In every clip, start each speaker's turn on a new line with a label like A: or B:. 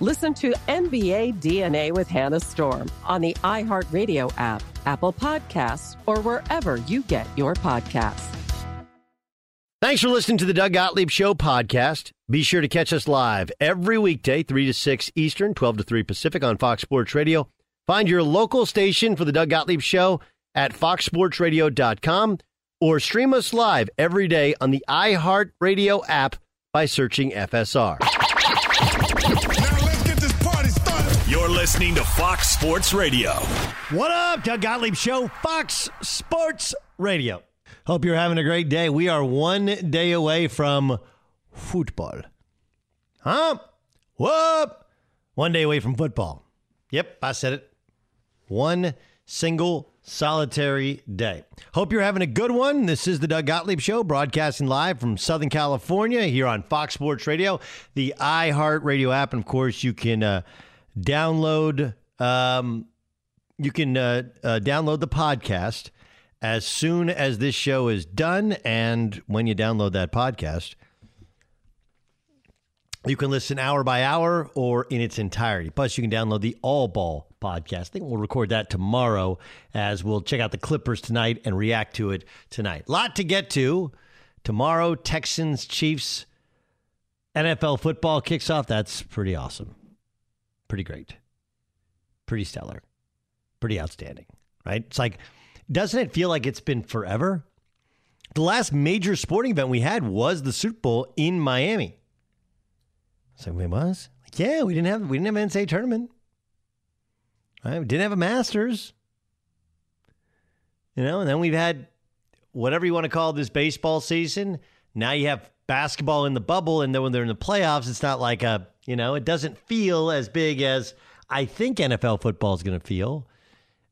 A: Listen to NBA DNA with Hannah Storm on the iHeartRadio app, Apple Podcasts, or wherever you get your podcasts.
B: Thanks for listening to the Doug Gottlieb Show podcast. Be sure to catch us live every weekday, 3 to 6 Eastern, 12 to 3 Pacific on Fox Sports Radio. Find your local station for the Doug Gottlieb Show at foxsportsradio.com or stream us live every day on the iHeartRadio app by searching FSR.
C: Listening to Fox Sports Radio.
B: What up, Doug Gottlieb Show, Fox Sports Radio. Hope you're having a great day. We are one day away from football. Huh? Whoop! One day away from football. Yep, I said it. One single solitary day. Hope you're having a good one. This is the Doug Gottlieb Show, broadcasting live from Southern California here on Fox Sports Radio, the iHeart Radio app, and of course you can uh, download um, you can uh, uh, download the podcast as soon as this show is done, and when you download that podcast. You can listen hour by hour or in its entirety. Plus, you can download the All Ball podcast. I think we'll record that tomorrow as we'll check out the Clippers tonight and react to it tonight. Lot to get to. Tomorrow, Texans, Chiefs, NFL football kicks off. That's pretty awesome. Pretty great. Pretty stellar. Pretty outstanding, right? It's like, doesn't it feel like it's been forever? The last major sporting event we had was the Super Bowl in Miami. So it was? Like, yeah, we didn't have we didn't have an NCAA tournament. Right? We didn't have a Masters. You know, and then we've had whatever you want to call this baseball season. Now you have basketball in the bubble, and then when they're in the playoffs, it's not like a you know, it doesn't feel as big as I think NFL football is going to feel.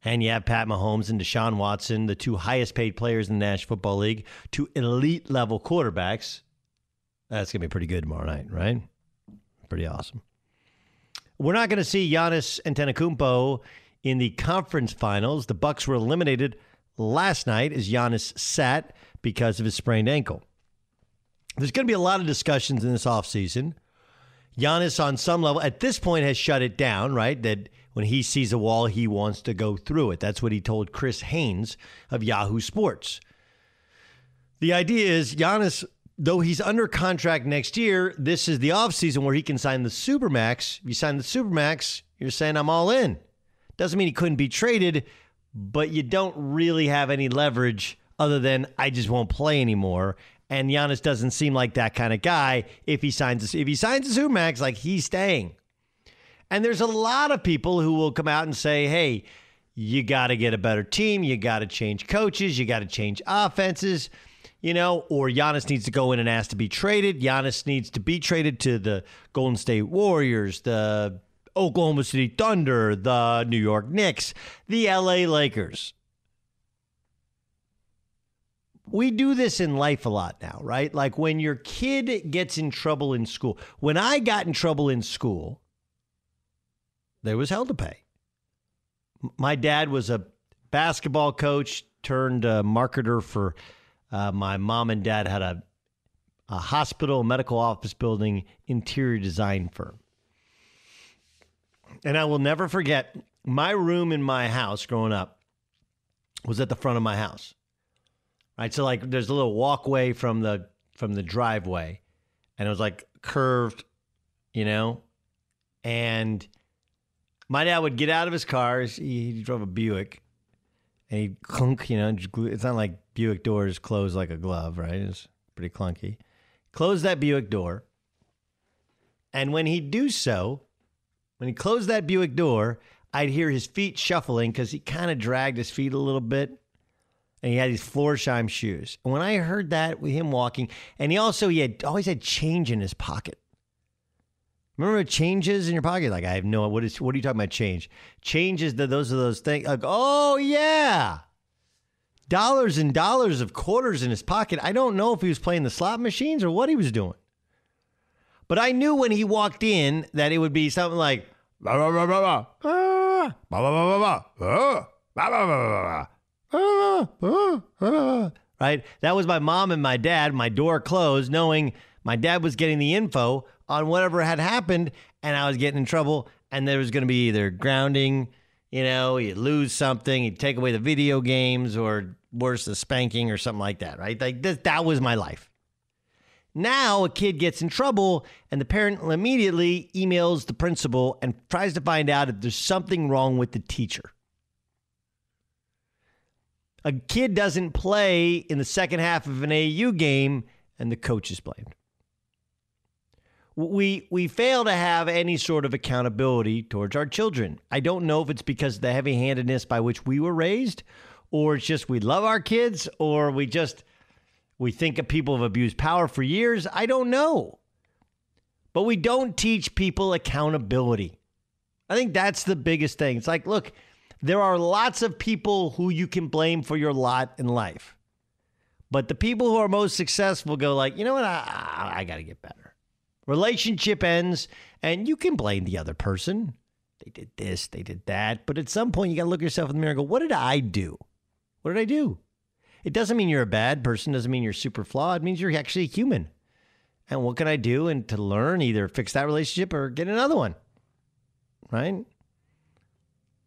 B: And you have Pat Mahomes and Deshaun Watson, the two highest paid players in the National Football League, two elite level quarterbacks. That's going to be pretty good tomorrow night, right? Pretty awesome. We're not going to see Giannis Antetokounmpo in the conference finals. The Bucks were eliminated last night as Giannis sat because of his sprained ankle. There's going to be a lot of discussions in this offseason. Giannis, on some level, at this point, has shut it down, right? That when he sees a wall, he wants to go through it. That's what he told Chris Haynes of Yahoo Sports. The idea is Giannis, though he's under contract next year, this is the offseason where he can sign the Supermax. If you sign the Supermax, you're saying I'm all in. Doesn't mean he couldn't be traded, but you don't really have any leverage other than I just won't play anymore. And Giannis doesn't seem like that kind of guy. If he signs, if he signs a Supermax, like he's staying. And there's a lot of people who will come out and say, "Hey, you got to get a better team. You got to change coaches. You got to change offenses." You know, or Giannis needs to go in and ask to be traded. Giannis needs to be traded to the Golden State Warriors, the Oklahoma City Thunder, the New York Knicks, the LA Lakers we do this in life a lot now, right? Like when your kid gets in trouble in school. When I got in trouble in school, there was hell to pay. My dad was a basketball coach turned marketer for uh, my mom and dad had a, a hospital, medical office building, interior design firm. And I will never forget my room in my house growing up was at the front of my house right? So like there's a little walkway from the from the driveway, and it was like curved, you know, and my dad would get out of his car. He, he drove a Buick, and he'd clunk, you know. It's not like Buick doors close like a glove, right? It's pretty clunky. Close that Buick door, and when he'd do so, when he closed that Buick door, I'd hear his feet shuffling because he kind of dragged his feet a little bit and he had these Florsheim shoes. And when I heard that with him walking, and he also he had always had change in his pocket. Remember changes in your pocket? Like I have no what is what are you talking about? Change. Changes those are those things. Like oh yeah, dollars and dollars of quarters in his pocket. I don't know if he was playing the slot machines or what he was doing. But I knew when he walked in that it would be something like. Bah, bah, bah, bah, bah. Ah, bah, bah, bah, bah, bah. bah, bah, bah, bah. right? That was my mom and my dad, my door closed, knowing my dad was getting the info on whatever had happened, and I was getting in trouble, and there was going to be either grounding, you know, you lose something, you take away the video games, or worse, the spanking or something like that, right? Like this, that was my life. Now a kid gets in trouble, and the parent immediately emails the principal and tries to find out if there's something wrong with the teacher a kid doesn't play in the second half of an AU game and the coach is blamed. We we fail to have any sort of accountability towards our children. I don't know if it's because of the heavy-handedness by which we were raised or it's just we love our kids or we just we think of people have abused power for years. I don't know. But we don't teach people accountability. I think that's the biggest thing. It's like, look, there are lots of people who you can blame for your lot in life. But the people who are most successful go like, you know what? I, I, got to get better. Relationship ends, and you can blame the other person. They did this, they did that. But at some point, you got to look yourself in the mirror and go, what did I do? What did I do? It doesn't mean you're a bad person, doesn't mean you're super flawed. It means you're actually human. And what can I do? And to learn, either fix that relationship or get another one. Right?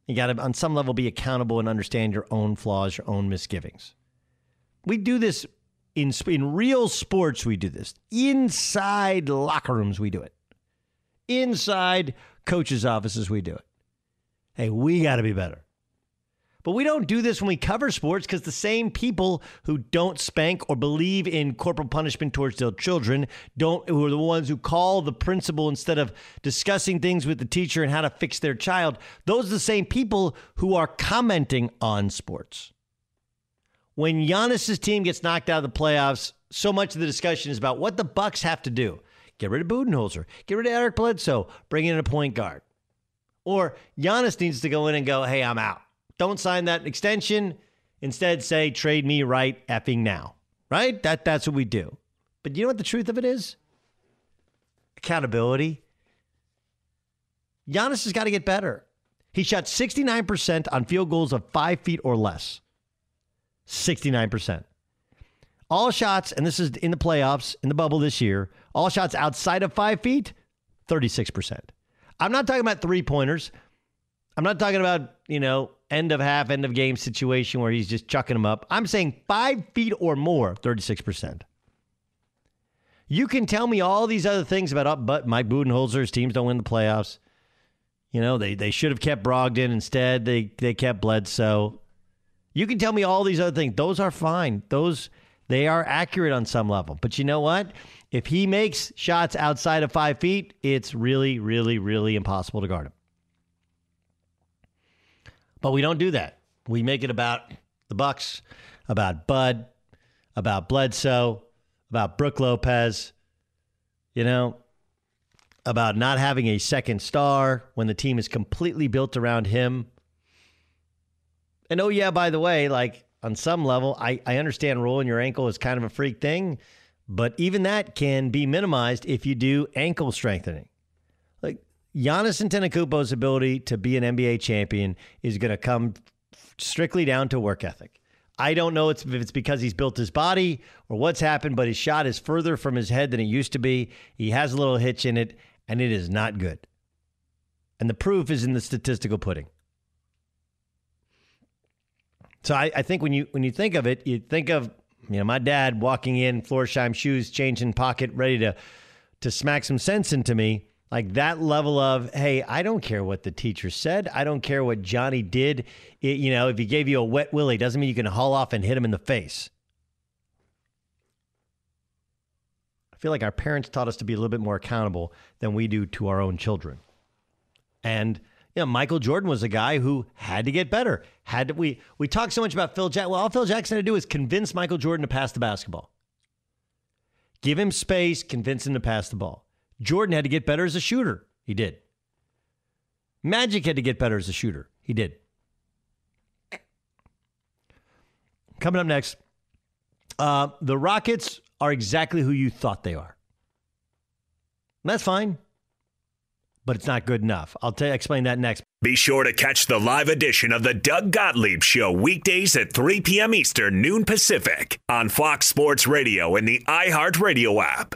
B: You got to, on some level, be accountable and understand your own flaws, your own misgivings. We do this in in real sports. We do this inside locker rooms. We do it inside coaches' offices. We do it. Hey, we got to be better. But we don't do this when we cover sports because the same people who don't spank or believe in corporal punishment towards their children don't who are the ones who call the principal instead of discussing things with the teacher and how to fix their child. Those are the same people who are commenting on sports. When Giannis's team gets knocked out of the playoffs, so much of the discussion is about what the Bucks have to do. Get rid of Budenholzer, get rid of Eric Bledsoe, bring in a point guard. Or Giannis needs to go in and go, hey, I'm out. Don't sign that extension. Instead, say, trade me right effing now. Right? That, that's what we do. But you know what the truth of it is? Accountability. Giannis has got to get better. He shot 69% on field goals of five feet or less. 69%. All shots, and this is in the playoffs, in the bubble this year, all shots outside of five feet, 36%. I'm not talking about three pointers. I'm not talking about, you know, end of half, end of game situation where he's just chucking them up. I'm saying five feet or more, 36%. You can tell me all these other things about, oh, but Mike Budenholzer's teams don't win the playoffs. You know, they, they should have kept Brogdon. Instead, they, they kept Bledsoe. You can tell me all these other things. Those are fine. Those they are accurate on some level. But you know what? If he makes shots outside of five feet, it's really, really, really impossible to guard him. But we don't do that. We make it about the Bucks, about Bud, about Bledsoe, about Brook Lopez. You know, about not having a second star when the team is completely built around him. And oh, yeah, by the way, like on some level, I, I understand rolling your ankle is kind of a freak thing, but even that can be minimized if you do ankle strengthening. Giannis Antetokounmpo's ability to be an NBA champion is going to come strictly down to work ethic. I don't know if it's because he's built his body or what's happened, but his shot is further from his head than it used to be. He has a little hitch in it, and it is not good. And the proof is in the statistical pudding. So I, I, think when you when you think of it, you think of you know my dad walking in, Florsheim shoes, changing pocket, ready to to smack some sense into me. Like that level of hey, I don't care what the teacher said. I don't care what Johnny did. It, you know, if he gave you a wet willy, doesn't mean you can haul off and hit him in the face. I feel like our parents taught us to be a little bit more accountable than we do to our own children. And you know, Michael Jordan was a guy who had to get better. Had to, we we talk so much about Phil Jackson. Well, all Phil Jackson had to do is convince Michael Jordan to pass the basketball. Give him space, convince him to pass the ball. Jordan had to get better as a shooter. He did. Magic had to get better as a shooter. He did. Coming up next, uh, the Rockets are exactly who you thought they are. that's fine but it's not good enough. I'll tell you, explain that next.
C: Be sure to catch the live edition of the Doug Gottlieb Show weekdays at 3 p.m. Eastern, noon Pacific on Fox Sports Radio and the iHeartRadio app.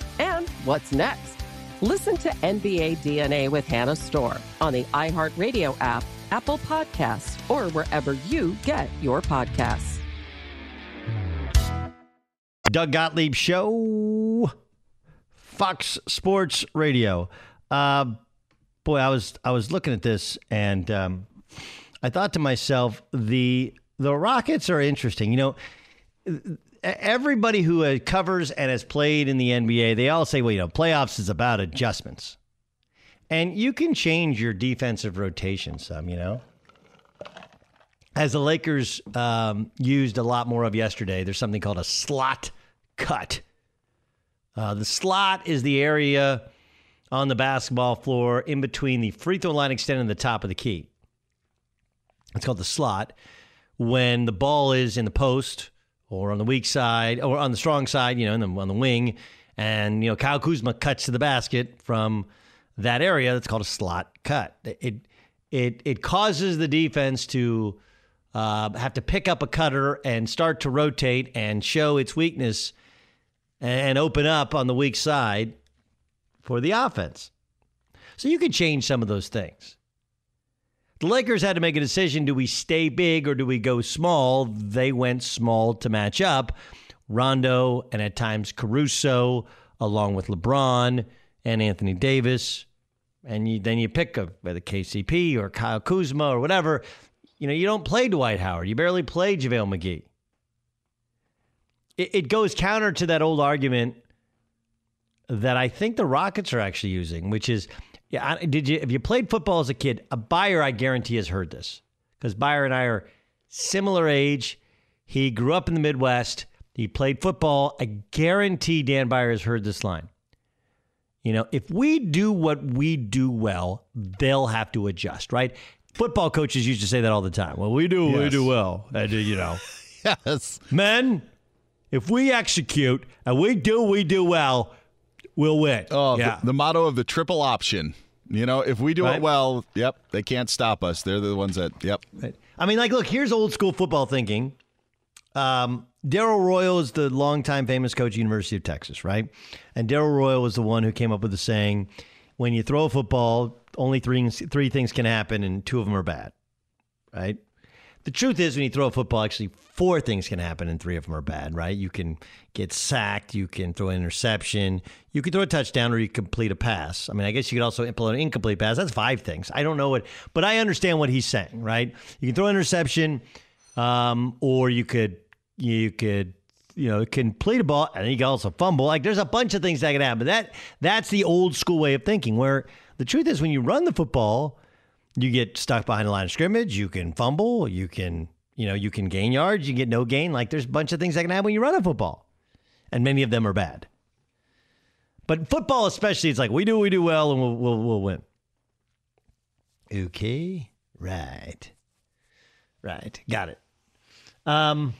A: And what's next? Listen to NBA DNA with Hannah Storm on the iHeartRadio app, Apple Podcasts, or wherever you get your podcasts.
B: Doug Gottlieb Show, Fox Sports Radio. Uh, boy, I was I was looking at this and um, I thought to myself, the the Rockets are interesting. You know, everybody who covers and has played in the NBA, they all say, well, you know, playoffs is about adjustments. And you can change your defensive rotation some, you know. As the Lakers um, used a lot more of yesterday, there's something called a slot cut. Uh, the slot is the area on the basketball floor in between the free throw line extended and the top of the key. It's called the slot when the ball is in the post or on the weak side or on the strong side, you know, the, on the wing, and you know Kyle Kuzma cuts to the basket from that area. That's called a slot cut. It it it causes the defense to uh, have to pick up a cutter and start to rotate and show its weakness and open up on the weak side for the offense. So you can change some of those things. The Lakers had to make a decision do we stay big or do we go small? They went small to match up. Rondo and at times Caruso, along with LeBron and Anthony Davis. And you, then you pick a, whether KCP or Kyle Kuzma or whatever. You know, you don't play Dwight Howard. You barely play JaVale McGee. It, it goes counter to that old argument that I think the Rockets are actually using, which is yeah, did you? If you played football as a kid, a buyer I guarantee has heard this because Beyer and I are similar age. He grew up in the Midwest. He played football. I guarantee Dan Beyer has heard this line. You know, if we do what we do well, they'll have to adjust, right? Football coaches used to say that all the time. Well, we do, yes. we do well, and uh, you know,
D: yes,
B: men. If we execute and we do, we do well will win.
D: Oh, yeah. the, the, motto of the triple option. You know, if we do right. it well, yep, they can't stop us. They're the ones that, yep.
B: Right. I mean, like, look, here's old school football thinking. Um, Darrell Royal is the longtime famous coach, University of Texas, right? And Darrell Royal was the one who came up with the saying, "When you throw a football, only three three things can happen, and two of them are bad." Right? The truth is, when you throw a football, actually four things can happen, and three of them are bad. Right? You can get sacked, you can throw an interception, you can throw a touchdown, or you complete a pass. I mean, I guess you could also implement an incomplete pass. That's five things. I don't know what, but I understand what he's saying. Right? You can throw an interception, um, or you could you could you know complete a ball, and you can also fumble. Like there's a bunch of things that can happen. That that's the old school way of thinking. Where the truth is, when you run the football you get stuck behind the line of scrimmage. You can fumble. You can, you know, you can gain yards. You get no gain. Like there's a bunch of things that can happen when you run a football, and many of them are bad. But football, especially, it's like we do, we do well, and we'll we'll, we'll win. Okay, right, right, got it. Um,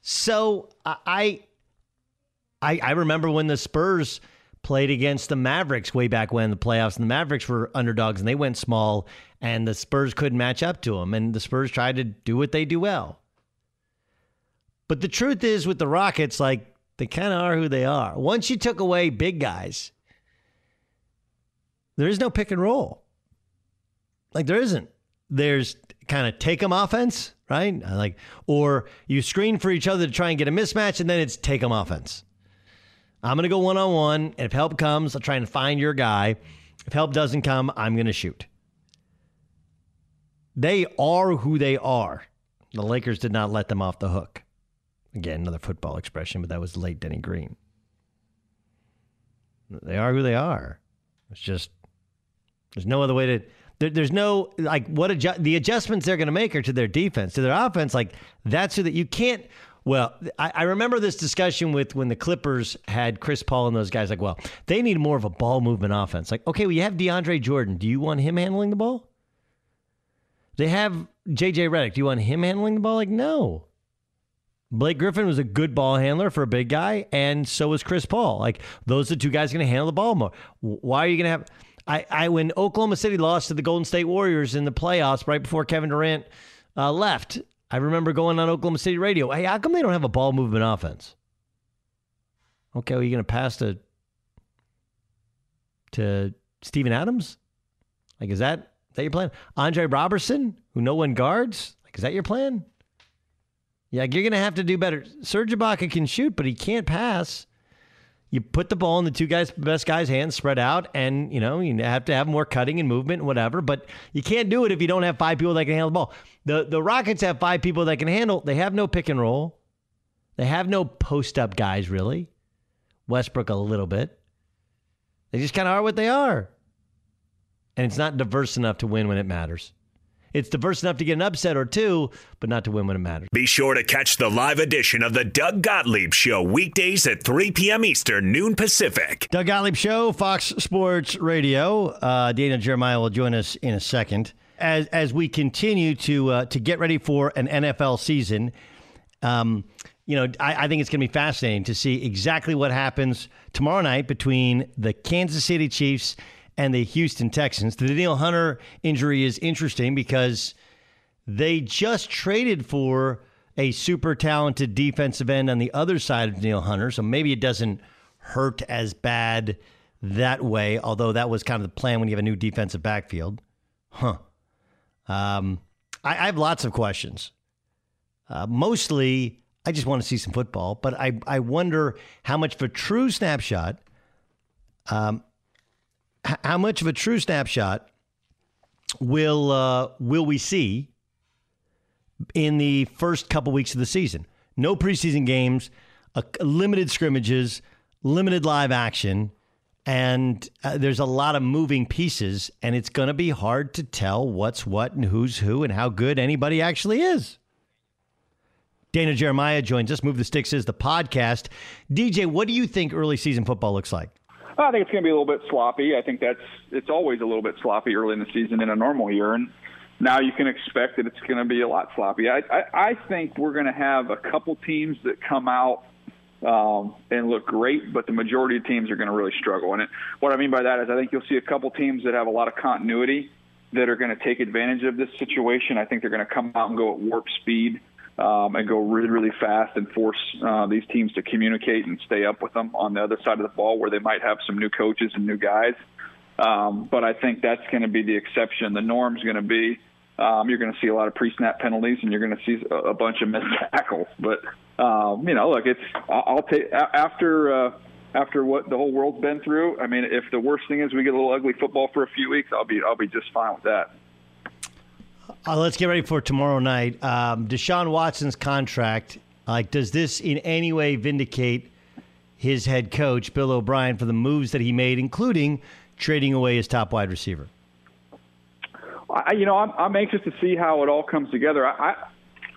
B: so I, I, I remember when the Spurs played against the Mavericks way back when the playoffs, and the Mavericks were underdogs and they went small, and the Spurs couldn't match up to them, and the Spurs tried to do what they do well. But the truth is, with the Rockets, like they kind of are who they are. Once you took away big guys, there is no pick and roll. Like there isn't. There's kind of take them offense, right? Like, or you screen for each other to try and get a mismatch, and then it's take them offense. I'm going to go one on one. And if help comes, I'll try and find your guy. If help doesn't come, I'm going to shoot. They are who they are. The Lakers did not let them off the hook. Again, another football expression, but that was late Denny Green. They are who they are. It's just, there's no other way to. There, there's no like what adju- the adjustments they're going to make are to their defense, to their offense. Like that's who that you can't well, I, I, remember this discussion with when the Clippers had Chris Paul and those guys. Like, well, they need more of a ball movement offense. Like, okay, well, you have DeAndre Jordan. Do you want him handling the ball? They have JJ Redick. Do you want him handling the ball? Like, no. Blake Griffin was a good ball handler for a big guy, and so was Chris Paul. Like, those are the two guys going to handle the ball more. Why are you going to have? I, I when Oklahoma City lost to the Golden State Warriors in the playoffs right before Kevin Durant uh, left, I remember going on Oklahoma City radio. Hey, how come they don't have a ball movement offense? Okay, well, you going to pass to to Steven Adams? Like, is that that your plan? Andre Roberson, who no one guards? Like, is that your plan? Yeah, you're going to have to do better. Serge Ibaka can shoot, but he can't pass. You put the ball in the two guys, best guys' hands, spread out, and you know you have to have more cutting and movement and whatever. But you can't do it if you don't have five people that can handle the ball. The the Rockets have five people that can handle. They have no pick and roll. They have no post up guys really. Westbrook a little bit. They just kind of are what they are. And it's not diverse enough to win when it matters. It's diverse enough to get an upset or two, but not to win when it matters.
E: Be sure to catch the live edition of the Doug Gottlieb Show weekdays at 3 p.m. Eastern, noon Pacific.
B: Doug Gottlieb Show, Fox Sports Radio. Uh, Daniel Jeremiah will join us in a second as as we continue to uh, to get ready for an NFL season. Um, you know, I, I think it's going to be fascinating to see exactly what happens tomorrow night between the Kansas City Chiefs and the Houston Texans. The Danielle Hunter injury is interesting because they just traded for a super talented defensive end on the other side of Danielle Hunter, so maybe it doesn't hurt as bad that way. Although that was kind of the plan when you have a new defensive backfield, huh? Um, I, I, have lots of questions. Uh, mostly, I just want to see some football, but I, I wonder how much of a true snapshot, um, how much of a true snapshot will uh, will we see in the first couple weeks of the season? No preseason games, limited scrimmages, limited live action and uh, there's a lot of moving pieces, and it's going to be hard to tell what's what and who's who and how good anybody actually is. Daniel Jeremiah joins us. Move the Sticks is the podcast. DJ, what do you think early season football looks like?
F: I think it's going to be a little bit sloppy. I think that's it's always a little bit sloppy early in the season in a normal year, and now you can expect that it's going to be a lot sloppy. I I, I think we're going to have a couple teams that come out um, and look great, but the majority of teams are going to really struggle. And it, what I mean by that is I think you'll see a couple teams that have a lot of continuity that are going to take advantage of this situation. I think they're going to come out and go at warp speed um, and go really, really fast and force uh, these teams to communicate and stay up with them on the other side of the ball where they might have some new coaches and new guys. Um, but I think that's going to be the exception. The norm's going to be um, you're going to see a lot of pre-snap penalties, and you're going to see a, a bunch of missed tackles. But um, you know, look, it's I'll, I'll take after. Uh, after what the whole world's been through, I mean, if the worst thing is we get a little ugly football for a few weeks, I'll be I'll be just fine with that.
B: Uh, let's get ready for tomorrow night. Um, Deshaun Watson's contract. Like, does this in any way vindicate his head coach Bill O'Brien for the moves that he made, including trading away his top wide receiver?
F: I, you know, I'm, I'm anxious to see how it all comes together. I, I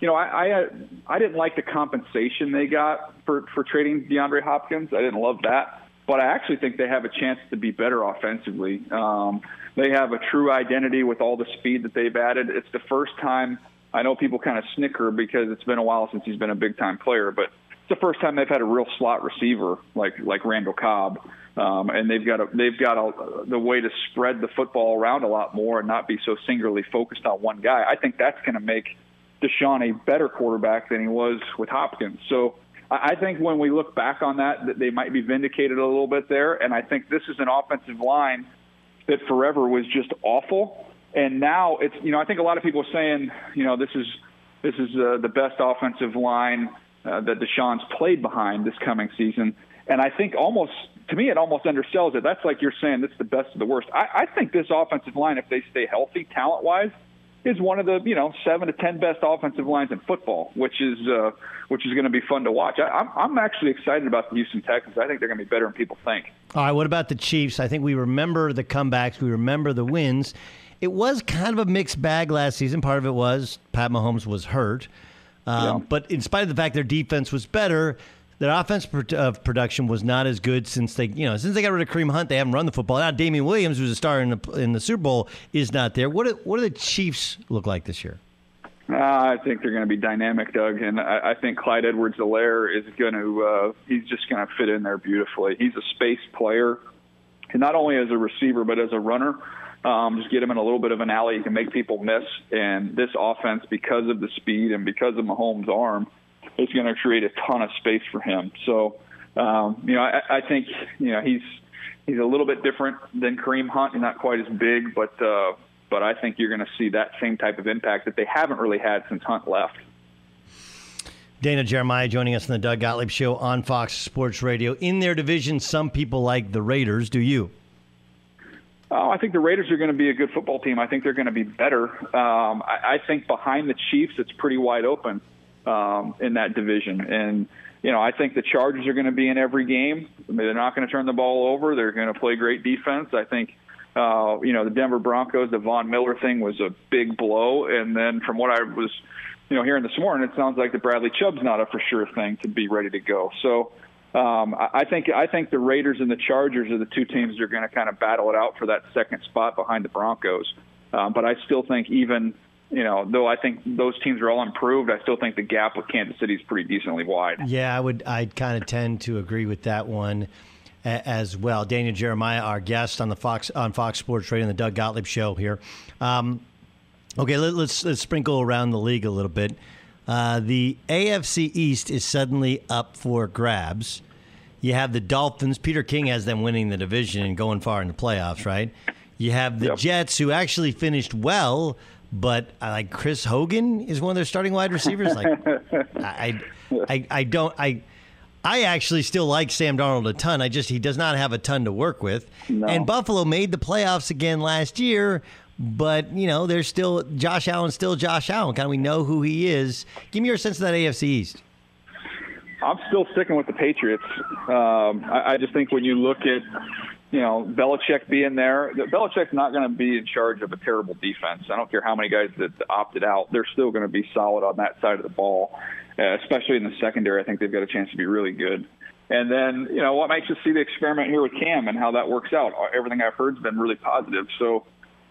F: you know, I, I I didn't like the compensation they got for for trading DeAndre Hopkins. I didn't love that, but I actually think they have a chance to be better offensively. Um, they have a true identity with all the speed that they've added. It's the first time I know people kind of snicker because it's been a while since he's been a big time player, but it's the first time they've had a real slot receiver like like Randall Cobb. Um, and they've got a, they've got a, the way to spread the football around a lot more and not be so singularly focused on one guy. I think that's going to make Deshaun a better quarterback than he was with Hopkins. So I think when we look back on that, that they might be vindicated a little bit there. And I think this is an offensive line that forever was just awful. And now it's you know I think a lot of people are saying you know this is this is uh, the best offensive line uh, that Deshaun's played behind this coming season. And I think almost to me it almost undersells it. That's like you're saying this is the best of the worst. I, I think this offensive line, if they stay healthy talent wise, is one of the you know seven to ten best offensive lines in football, which is uh, which is going to be fun to watch. I, I'm I'm actually excited about the Houston Texans. I think they're going to be better than people think.
B: All right, what about the Chiefs? I think we remember the comebacks, we remember the wins. It was kind of a mixed bag last season. Part of it was Pat Mahomes was hurt, um, yeah. but in spite of the fact their defense was better, their offense of production was not as good since they, you know, since they got rid of Kareem Hunt. They haven't run the football. Now Damien Williams, who's a star in the in the Super Bowl, is not there. What do, what do the Chiefs look like this year?
F: Uh, I think they're going to be dynamic, Doug, and I, I think Clyde Edwards-Helaire is going to. Uh, he's just going to fit in there beautifully. He's a space player, and not only as a receiver but as a runner. Um, just get him in a little bit of an alley, he can make people miss. And this offense, because of the speed and because of Mahomes' arm, is going to create a ton of space for him. So, um, you know, I, I think you know he's he's a little bit different than Kareem Hunt. He's not quite as big, but uh, but I think you're going to see that same type of impact that they haven't really had since Hunt left.
B: Daniel Jeremiah joining us on the Doug Gottlieb Show on Fox Sports Radio. In their division, some people like the Raiders. Do you?
F: Oh, I think the Raiders are going to be a good football team. I think they're going to be better. Um, I, I think behind the Chiefs, it's pretty wide open um, in that division. And you know, I think the Chargers are going to be in every game. They're not going to turn the ball over. They're going to play great defense. I think. Uh, you know, the Denver Broncos, the Von Miller thing was a big blow. And then from what I was, you know, hearing this morning, it sounds like the Bradley Chubb's not a for sure thing to be ready to go. So um, I think I think the Raiders and the Chargers are the two teams that are going to kind of battle it out for that second spot behind the Broncos. Um, but I still think even you know, though I think those teams are all improved, I still think the gap with Kansas City is pretty decently wide.
B: Yeah, I would. I kind of tend to agree with that one as well. Daniel Jeremiah, our guest on the Fox on Fox Sports Radio, and the Doug Gottlieb Show here. Um, okay, let, us let's, let's sprinkle around the league a little bit. Uh, the AFC East is suddenly up for grabs. You have the Dolphins. Peter King has them winning the division and going far in the playoffs, right? You have the yep. Jets, who actually finished well but uh, like Chris Hogan is one of their starting wide receivers. Like I, I, I don't I. I actually still like Sam Darnold a ton. I just he does not have a ton to work with. No. And Buffalo made the playoffs again last year, but you know there's still Josh Allen, still Josh Allen. Kind of we know who he is. Give me your sense of that AFC East.
F: I'm still sticking with the Patriots. Um, I, I just think when you look at you know, Belichick being there. Belichick's not going to be in charge of a terrible defense. I don't care how many guys that opted out; they're still going to be solid on that side of the ball, uh, especially in the secondary. I think they've got a chance to be really good. And then, you know, what makes us see the experiment here with Cam and how that works out? Everything I've heard has been really positive. So,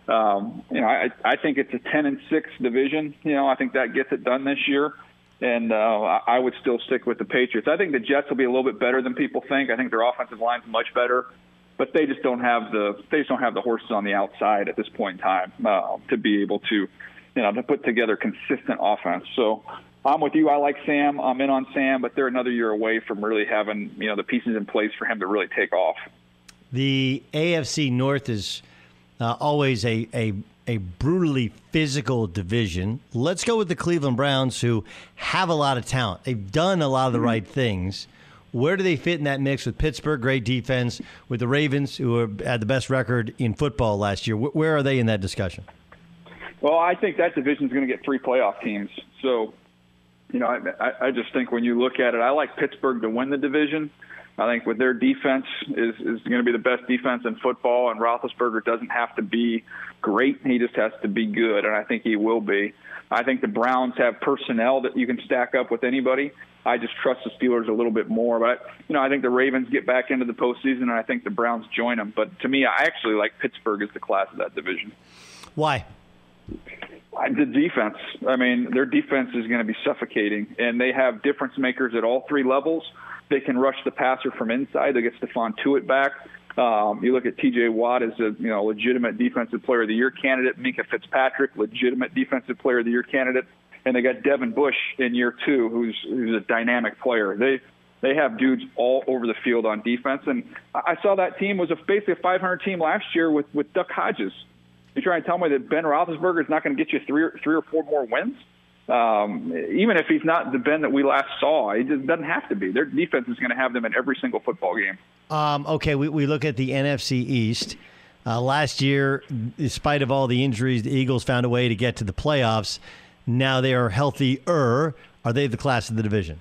F: um, you know, I, I think it's a 10 and 6 division. You know, I think that gets it done this year. And uh, I would still stick with the Patriots. I think the Jets will be a little bit better than people think. I think their offensive line's much better but they just don't have the they just don't have the horses on the outside at this point in time uh, to be able to you know to put together consistent offense. So I'm with you. I like Sam. I'm in on Sam, but they're another year away from really having you know the pieces in place for him to really take off.
B: The AFC North is uh, always a, a a brutally physical division. Let's go with the Cleveland Browns, who have a lot of talent. They've done a lot of the right things. Where do they fit in that mix with Pittsburgh, great defense, with the Ravens, who had the best record in football last year? Where are they in that discussion?
F: Well, I think that division is going to get three playoff teams. So, you know, I, I just think when you look at it, I like Pittsburgh to win the division. I think with their defense is is going to be the best defense in football, and Roethlisberger doesn't have to be great; he just has to be good, and I think he will be. I think the Browns have personnel that you can stack up with anybody. I just trust the Steelers a little bit more, but you know I think the Ravens get back into the postseason, and I think the Browns join them. But to me, I actually like Pittsburgh as the class of that division.
B: Why?
F: The defense. I mean, their defense is going to be suffocating, and they have difference makers at all three levels. They can rush the passer from inside. They get Stephon Tuitt back. Um, you look at T.J. Watt as a you know legitimate defensive player of the year candidate. Minkah Fitzpatrick, legitimate defensive player of the year candidate, and they got Devin Bush in year two, who's who's a dynamic player. They they have dudes all over the field on defense, and I saw that team was a, basically a 500 team last year with with Duck Hodges. You try and tell me that Ben Roethlisberger is not going to get you three or, three or four more wins? Um, even if he's not the Ben that we last saw, he just doesn't have to be. Their defense is going to have them in every single football game.
B: Um, okay, we, we look at the NFC East. Uh, last year, in spite of all the injuries, the Eagles found a way to get to the playoffs. Now they are healthier. Are they the class of the division?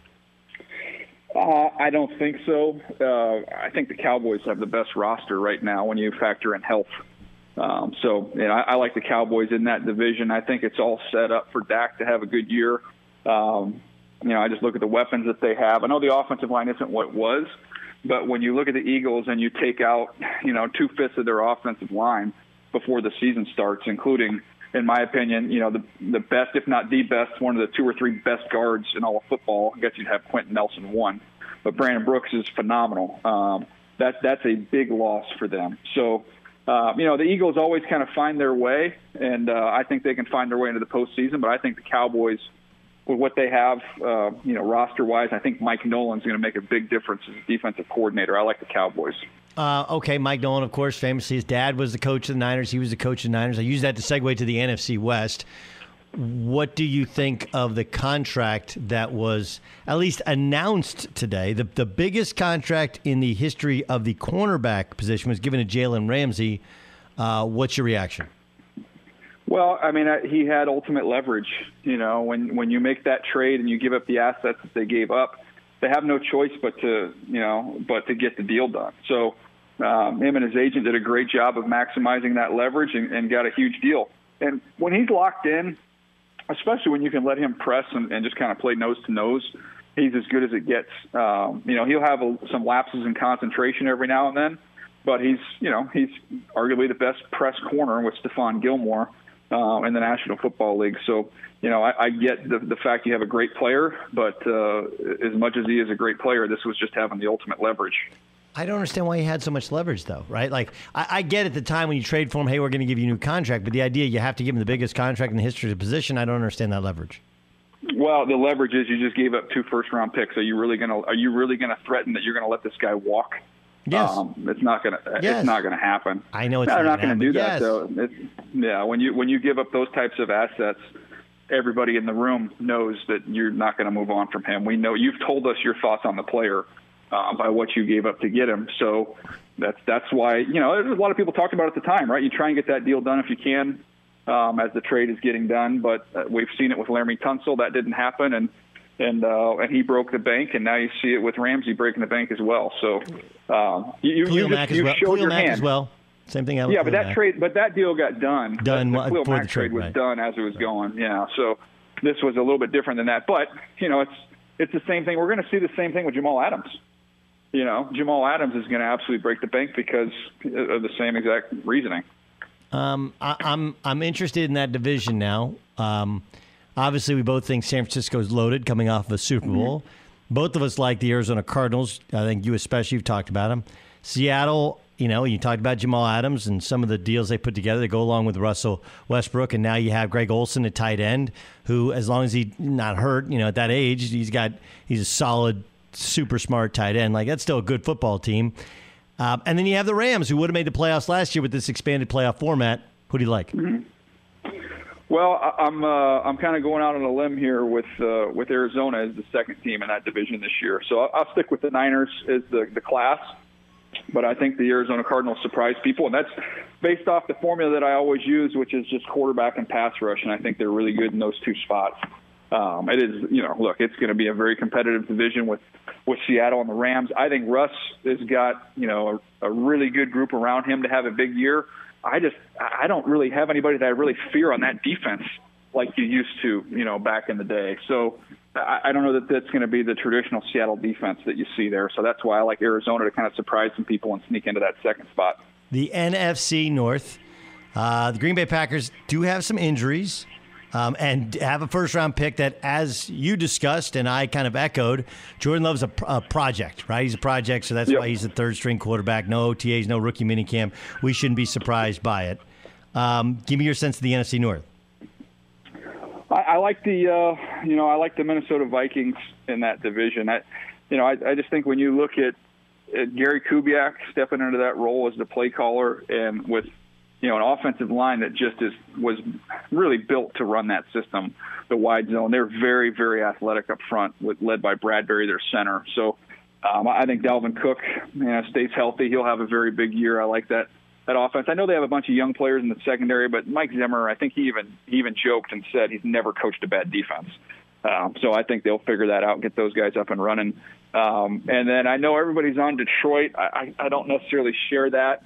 F: Uh, I don't think so. Uh, I think the Cowboys have the best roster right now when you factor in health. Um, so know, I, I like the Cowboys in that division. I think it's all set up for Dak to have a good year. Um, you know, I just look at the weapons that they have. I know the offensive line isn't what it was, but when you look at the Eagles and you take out, you know, two fifths of their offensive line before the season starts, including, in my opinion, you know, the the best, if not the best, one of the two or three best guards in all of football. I guess you'd have Quenton Nelson one, but Brandon Brooks is phenomenal. Um, that that's a big loss for them. So uh, you know, the Eagles always kind of find their way, and uh, I think they can find their way into the postseason. But I think the Cowboys, with what they have, uh, you know, roster-wise, I think Mike Nolan's going to make a big difference as a defensive coordinator. I like the Cowboys.
B: Uh, okay, Mike Nolan, of course, famously, his dad was the coach of the Niners. He was the coach of the Niners. I use that to segue to the NFC West. What do you think of the contract that was at least announced today? The, the biggest contract in the history of the cornerback position was given to Jalen Ramsey. Uh, what's your reaction?
F: Well, I mean, he had ultimate leverage. You know, when when you make that trade and you give up the assets that they gave up, they have no choice but to you know but to get the deal done. So um, him and his agent did a great job of maximizing that leverage and, and got a huge deal. And when he's locked in, especially when you can let him press and, and just kind of play nose to nose. He's as good as it gets. Um, you know, he'll have a, some lapses in concentration every now and then, but he's, you know, he's arguably the best press corner with Stephon Gilmore uh, in the National Football League. So, you know, I, I get the, the fact you have a great player, but uh, as much as he is a great player, this was just having the ultimate leverage.
B: I don't understand why he had so much leverage, though, right? Like, I, I get at the time when you trade for him, hey, we're going to give you a new contract, but the idea you have to give him the biggest contract in the history of the position, I don't understand that leverage.
F: Well, the leverage is you just gave up two first round picks. Are you really going to are you really going to threaten that you're going to let this guy walk?
B: Yes.
F: Um, it's not going to
B: yes.
F: it's not going to happen.
B: I know it's
F: no,
B: not,
F: going to do
B: yes.
F: that though. It's, yeah, when you when you give up those types of assets, everybody in the room knows that you're not going to move on from him. We know you've told us your thoughts on the player uh, by what you gave up to get him. So that's that's why you know there's a lot of people talked about it at the time, right? You try and get that deal done if you can um, as the trade is getting done, but uh, we've seen it with Laremy Tunsil that didn't happen, and and uh, and he broke the bank, and now you see it with Ramsey breaking the bank as well. So um, you you, just, you
B: well.
F: showed
B: Khalil
F: your
B: Mack
F: hand
B: as well. Same thing.
F: Yeah, but that trade, but that deal got done.
B: Done
F: the, the Khalil Mack
B: trade,
F: was
B: right.
F: done as it was going. Yeah, so this was a little bit different than that, but you know, it's it's the same thing. We're going to see the same thing with Jamal Adams you know, Jamal Adams is going to absolutely break the bank because of the same exact reasoning.
B: Um, I, I'm I'm interested in that division now. Um, obviously, we both think San Francisco is loaded, coming off of a Super Bowl. Both of us like the Arizona Cardinals. I think you especially. You've talked about them. Seattle. You know, you talked about Jamal Adams and some of the deals they put together to go along with Russell Westbrook, and now you have Greg Olsen at tight end, who, as long as he's not hurt, you know, at that age, he's got he's a solid super smart tight end. Like that's still a good football team. Um, and then you have the Rams, who would have made the playoffs last year with this expanded playoff format. Who do you like?
F: Mm-hmm. Well, I'm uh, I'm kind of going out on a limb here with uh, with Arizona as the second team in that division this year. So I'll, I'll stick with the Niners as the the class, but I think the Arizona Cardinals surprise people, and that's based off the formula that I always use, which is just quarterback and pass rush, and I think they're really good in those two spots. Um, it is, you know, look, it's going to be a very competitive division with with Seattle and the Rams. I think Russ has got, you know, a, a really good group around him to have a big year. I just, I don't really have anybody that I really fear on that defense like you used to, you know, back in the day. So I, I don't know that that's going to be the traditional Seattle defense that you see there. So that's why I like Arizona to kind of surprise some people and sneak into that second spot.
B: The NFC North. Uh, the Green Bay Packers do have some injuries um, and have a first round pick that, as you discussed and I kind of echoed, Jordan Love's a, a project, right? He's a project, so that's
F: Yep.
B: why he's the third string quarterback. No OTAs, no rookie minicamp. We shouldn't be surprised by it. Um, give me your sense of the NFC North.
F: I, I like the, uh, you know, I like the Minnesota Vikings in that division. I, you know, I, I just think when you look at, at Gary Kubiak stepping into that role as the play caller, and with, you know, an offensive line that just is was really built to run that system, the wide zone. They're very, very athletic up front, with, led by Bradbury, their center. So. Um, I think Dalvin Cook, you know, stays healthy. He'll have a very big year. I like that that offense. I know they have a bunch of young players in the secondary, but Mike Zimmer, I think he even he even joked and said he's never coached a bad defense. Um, so I think they'll figure that out get those guys up and running. Um, and then I know everybody's on Detroit. I, I, I don't necessarily share that.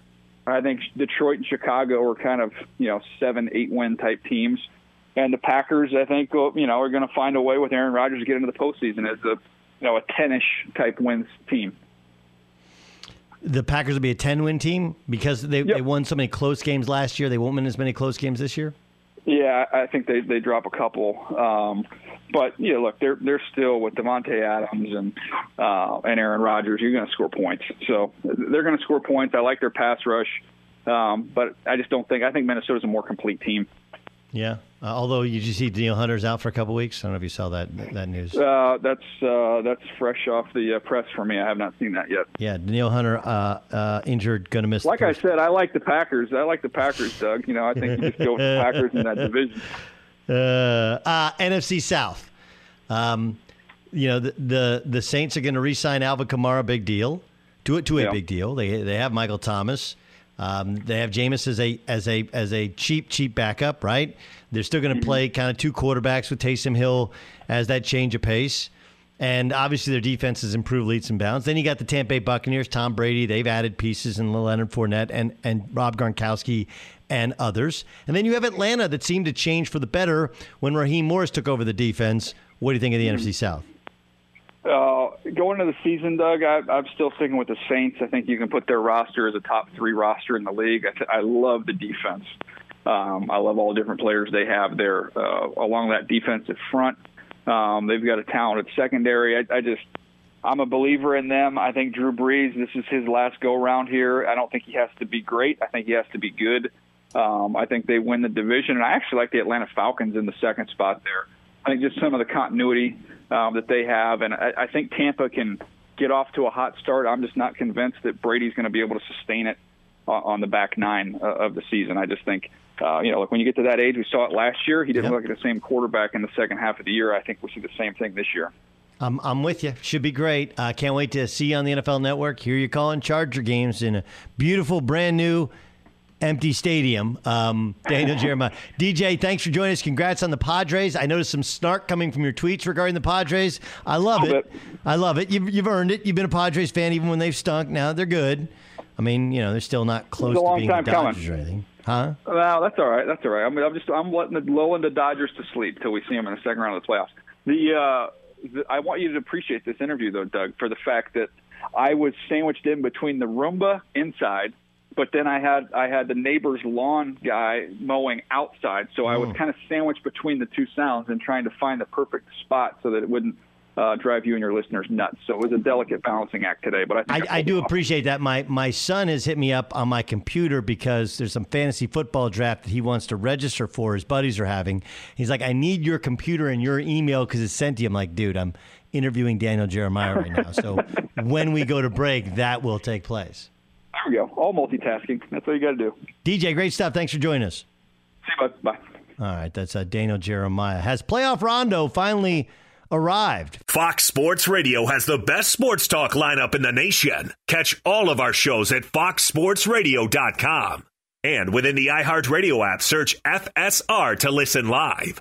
F: I think Detroit and Chicago are kind of you know seven, eight win type teams. And the Packers, I think, you know, are going to find a way with Aaron Rodgers to get into the postseason as a, you know, a ten-ish type wins team.
B: The Packers will be a 10 win team because they, they won so many close games last year. They won't win as many close games this year.
F: Yeah, I think they they drop a couple. Um, but yeah, look, they're they're still with Davante Adams and uh, and Aaron Rodgers. You're going to score points, so they're going to score points. I like their pass rush, um, but I just don't think I think Minnesota's a more complete team.
B: Yeah. Uh, although you just see Danielle Hunter's out for a couple weeks. I don't know if you saw that that news.
F: Uh, that's uh, that's fresh off the uh, press for me. I have not seen that yet.
B: Yeah, Danielle Hunter uh, uh, injured, going to miss.
F: Like I said, I like the Packers. I like the Packers, Doug. You know, I think you just go with the Packers in that division.
B: Uh, uh, NFC South. Um, you know the the, the Saints are going to re-sign Alvin Kamara, big deal, to it to a
F: Yeah.
B: big deal. They they have Michael Thomas. Um, they have Jameis as a as a as a cheap cheap backup, right? They're still going to play kind of two quarterbacks with Taysom Hill as that change of pace. And obviously their defense has improved leaps and bounds. Then you got the Tampa Bay Buccaneers, Tom Brady. They've added pieces in Leonard Fournette and, and Rob Gronkowski and others. And then you have Atlanta that seemed to change for the better when Raheem Morris took over the defense. What do you think of the NFC South?
F: Uh, going into the season, Doug, I, I'm still sticking with the Saints. I think you can put their roster as a top three roster in the league. I, th- I love the defense. Um, I love all the different players they have there uh, along that defensive front. Um, they've got a talented secondary. I, I just, I'm a believer in them. I think Drew Brees, this is his last go round here. I don't think he has to be great. I think he has to be good. Um, I think they win the division, and I actually like the Atlanta Falcons in the second spot there. I think just some of the continuity um, that they have, and I, I think Tampa can get off to a hot start. I'm just not convinced that Brady's going to be able to sustain it on, on the back nine uh, of the season. I just think, uh, you know, like when you get to that age, we saw it last year. He didn't look like the same quarterback in the second half of the year. I think we'll see the same thing this year.
B: I'm, I'm with you. Should be great. I can't wait to see you on the NFL Network. Hear you calling Charger games in a beautiful, brand new, empty stadium. Um, Daniel Jeremiah. DJ, thanks for joining us. Congrats on the Padres. I noticed some snark coming from your tweets regarding the Padres. I love it. I love it. You've, you've earned it. You've been a Padres fan even when they've stunk. Now they're good. I mean, you know, they're still not close to being the
F: coming.
B: Dodgers or anything. Huh?
F: Well, that's all right. That's all right. I mean, I'm just I'm letting the lulling the Dodgers to sleep till we see them in the second round of the playoffs. The, uh, the I want you to appreciate this interview though, Doug, for the fact that I was sandwiched in between the Roomba inside, but then I had I had the neighbor's lawn guy mowing outside, so I was
B: Mm.
F: kind of sandwiched between the two sounds and trying to find the perfect spot so that it wouldn't uh, drive you and your listeners nuts. So it was a delicate balancing act today, but I think
B: I, I do appreciate that. My my son has hit me up on my computer because there's some fantasy football draft that he wants to register for. His buddies are having. He's like, I need your computer and your email because it's sent to you. I'm like, dude, I'm interviewing Daniel Jeremiah right now. So when we go to break, that will take place.
F: There we go. All multitasking. That's all you got to do.
B: DJ, great stuff. Thanks for joining us.
F: See you, bud. Bye.
B: All right, that's uh, Daniel Jeremiah. Has playoff Rondo finally arrived?
E: Fox Sports Radio has the best sports talk lineup in the nation. Catch all of our shows at foxsportsradio.com. And within the iHeartRadio app, search FSR to listen live.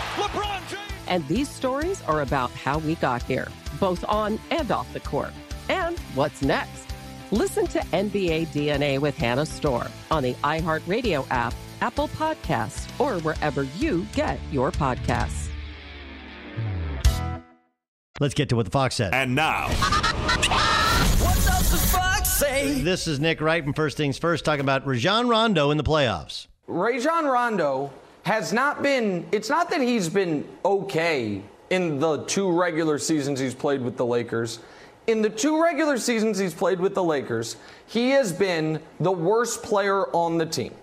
G: LeBron James.
A: And these stories are about how we got here, both on and off the court. And what's next? Listen to NBA DNA with Hannah Storm on the iHeartRadio app, Apple Podcasts, or wherever you get your podcasts.
B: Let's get to what the Fox said.
E: And now.
H: What does the Fox say?
B: This is Nick Wright from First Things First talking about Rajon Rondo in the playoffs.
I: Rajon Rondo has not been, it's not that he's been okay in the two regular seasons he's played with the Lakers. In the two regular seasons he's played with the Lakers, he has been the worst player on the team.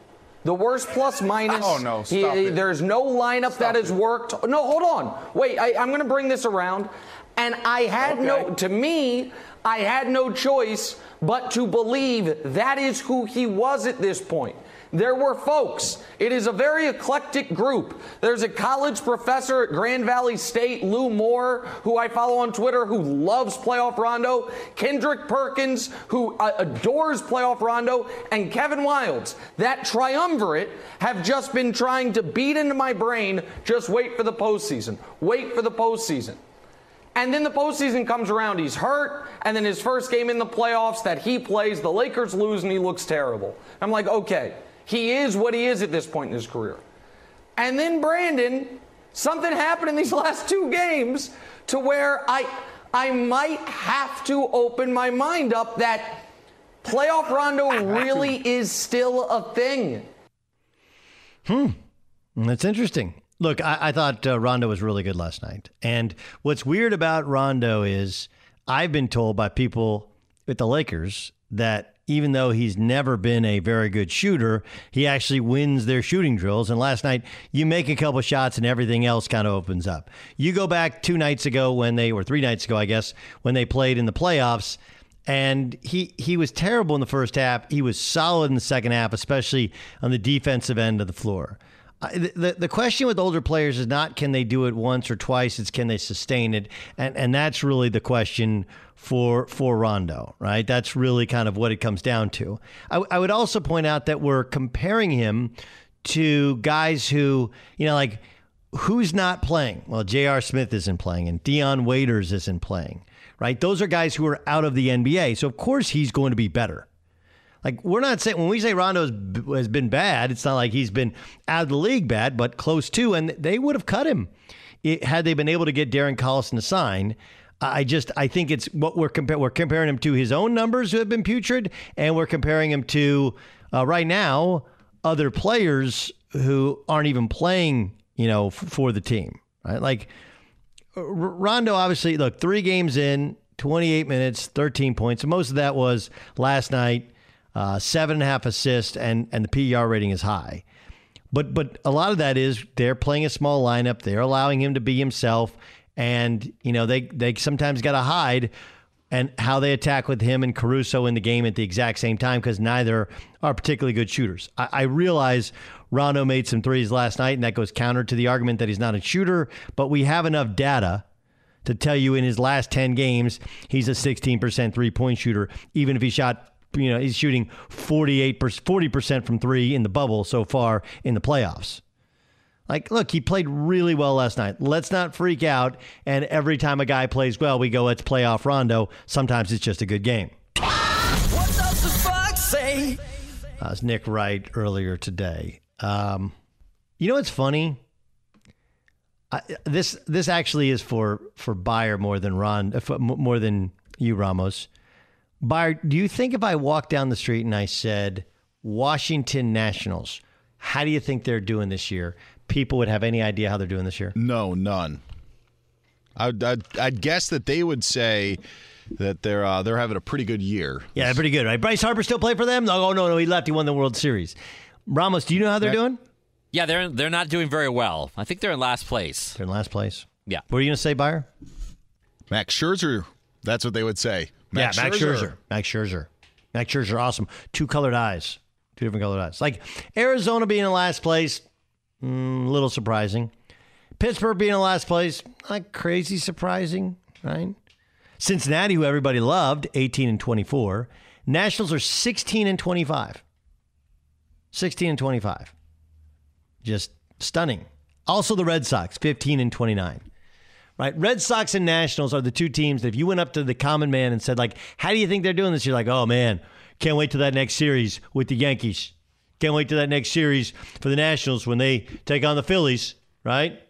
I: The worst plus minus.
J: Oh, no,
I: He-
J: stop it.
I: There's no lineup that has worked. No, hold on. Wait, I, I'm going to bring this around. And I had no, to me, I had no choice but to believe that is who he was at this point. There were folks. It is a very eclectic group. There's a college professor at Grand Valley State, Lou Moore, who I follow on Twitter, who loves playoff Rondo, Kendrick Perkins, who uh, adores playoff Rondo, and Kevin Wildes. That triumvirate have just been trying to beat into my brain just wait for the postseason. Wait for the postseason. And then the postseason comes around, he's hurt, and then his first game in the playoffs that he plays, the Lakers lose and he looks terrible. I'm like, okay, he is what he is at this point in his career. And then Brandon, something happened in these last two games to where I I might have to open my mind up that playoff Rondo really is still a thing.
B: Hmm. That's interesting. Look, I, I thought uh, Rondo was really good last night. And what's weird about Rondo is I've been told by people at the Lakers that even though he's never been a very good shooter, he actually wins their shooting drills. And last night, you make a couple shots and everything else kind of opens up. You go back two nights ago when they, or three nights ago, I guess, when they played in the playoffs and he he was terrible in the first half. He was solid in the second half, especially on the defensive end of the floor. The, the question with older players is not can they do it once or twice, it's can they sustain it. And and that's really the question for for Rondo, right? That's really kind of what it comes down to. I, I would also point out that we're comparing him to guys who, you know, like who's not playing? Well, J.R. Smith isn't playing and Dion Waiters isn't playing, right? Those are guys who are out of the NBA. So, of course, he's going to be better. Like, we're not saying, when we say Rondo has, been bad, it's not like he's been out of the league bad, but close to, and they would have cut him it, had they been able to get Darren Collison to sign. I just, I think it's what we're comparing. We're comparing him to his own numbers who have been putrid, and we're comparing him to, uh, right now, other players who aren't even playing, you know, f- for the team, right? Like, R- Rondo, obviously, look, three games in, 28 minutes, 13 points. Most of that was last night, uh, seven and a half assists, and, and the PER rating is high. But but a lot of that is they're playing a small lineup. They're allowing him to be himself, and you know they they sometimes got to hide and how they attack with him and Caruso in the game at the exact same time because neither are particularly good shooters. I, I realize Rondo made some threes last night, and that goes counter to the argument that he's not a shooter. But we have enough data to tell you in his last 10 games, he's a 16% three point shooter, even if he shot, you know, he's shooting 48%, 40% from three in the bubble so far in the playoffs. Like, look, he played really well last night. Let's not freak out. And every time a guy plays well, we go, let's play off Rondo. Sometimes it's just a good game.
H: What does the Fox say?
B: Uh, was Nick Wright earlier today. Um, you know what's funny? I, this this actually is for for Beyer more than Ron, uh, more than you, Ramos. Beyer, do you think if I walked down the street and I said Washington Nationals, how do you think they're doing this year? People would have any idea how they're doing this year?
K: No, none. I'd, I'd, I'd guess that they would say that they're uh, they're having a pretty good year.
B: Yeah, pretty good, right? Bryce Harper still play for them? No, oh, no, no, he left. He won the World Series. Ramos, do you know how they're doing?
L: Yeah, they're they're not doing very well. I think they're in last place.
B: They're in last place.
L: Yeah.
B: What are you going to say, Beyer?
K: Max Scherzer. That's what they would say.
B: Yeah, Max Scherzer. Max Scherzer. Max Scherzer, awesome. Two colored eyes. Two different colored eyes. Like Arizona being in last place, mm, a little surprising. Pittsburgh being in last place, not crazy surprising, right? Cincinnati, who everybody loved, 18 and 24. Nationals are 16 and 25. 16 and 25. Just stunning. Also, the Red Sox, 15 and 29 right? Red Sox and Nationals are the two teams that if you went up to the common man and said, like, how do you think they're doing this? You're like, oh man, can't wait to that next series with the Yankees. Can't wait to that next series for the Nationals when they take on the Phillies, right?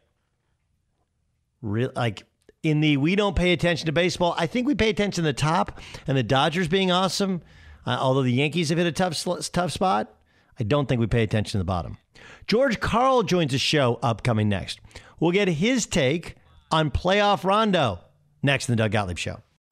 B: Real, like in the we don't pay attention to baseball. I think we pay attention to the top and the Dodgers being awesome. Uh, although the Yankees have hit a tough tough spot, I don't think we pay attention to the bottom. George Karl joins the show upcoming next. We'll get his take on playoff rondo next in the Doug Gottlieb Show.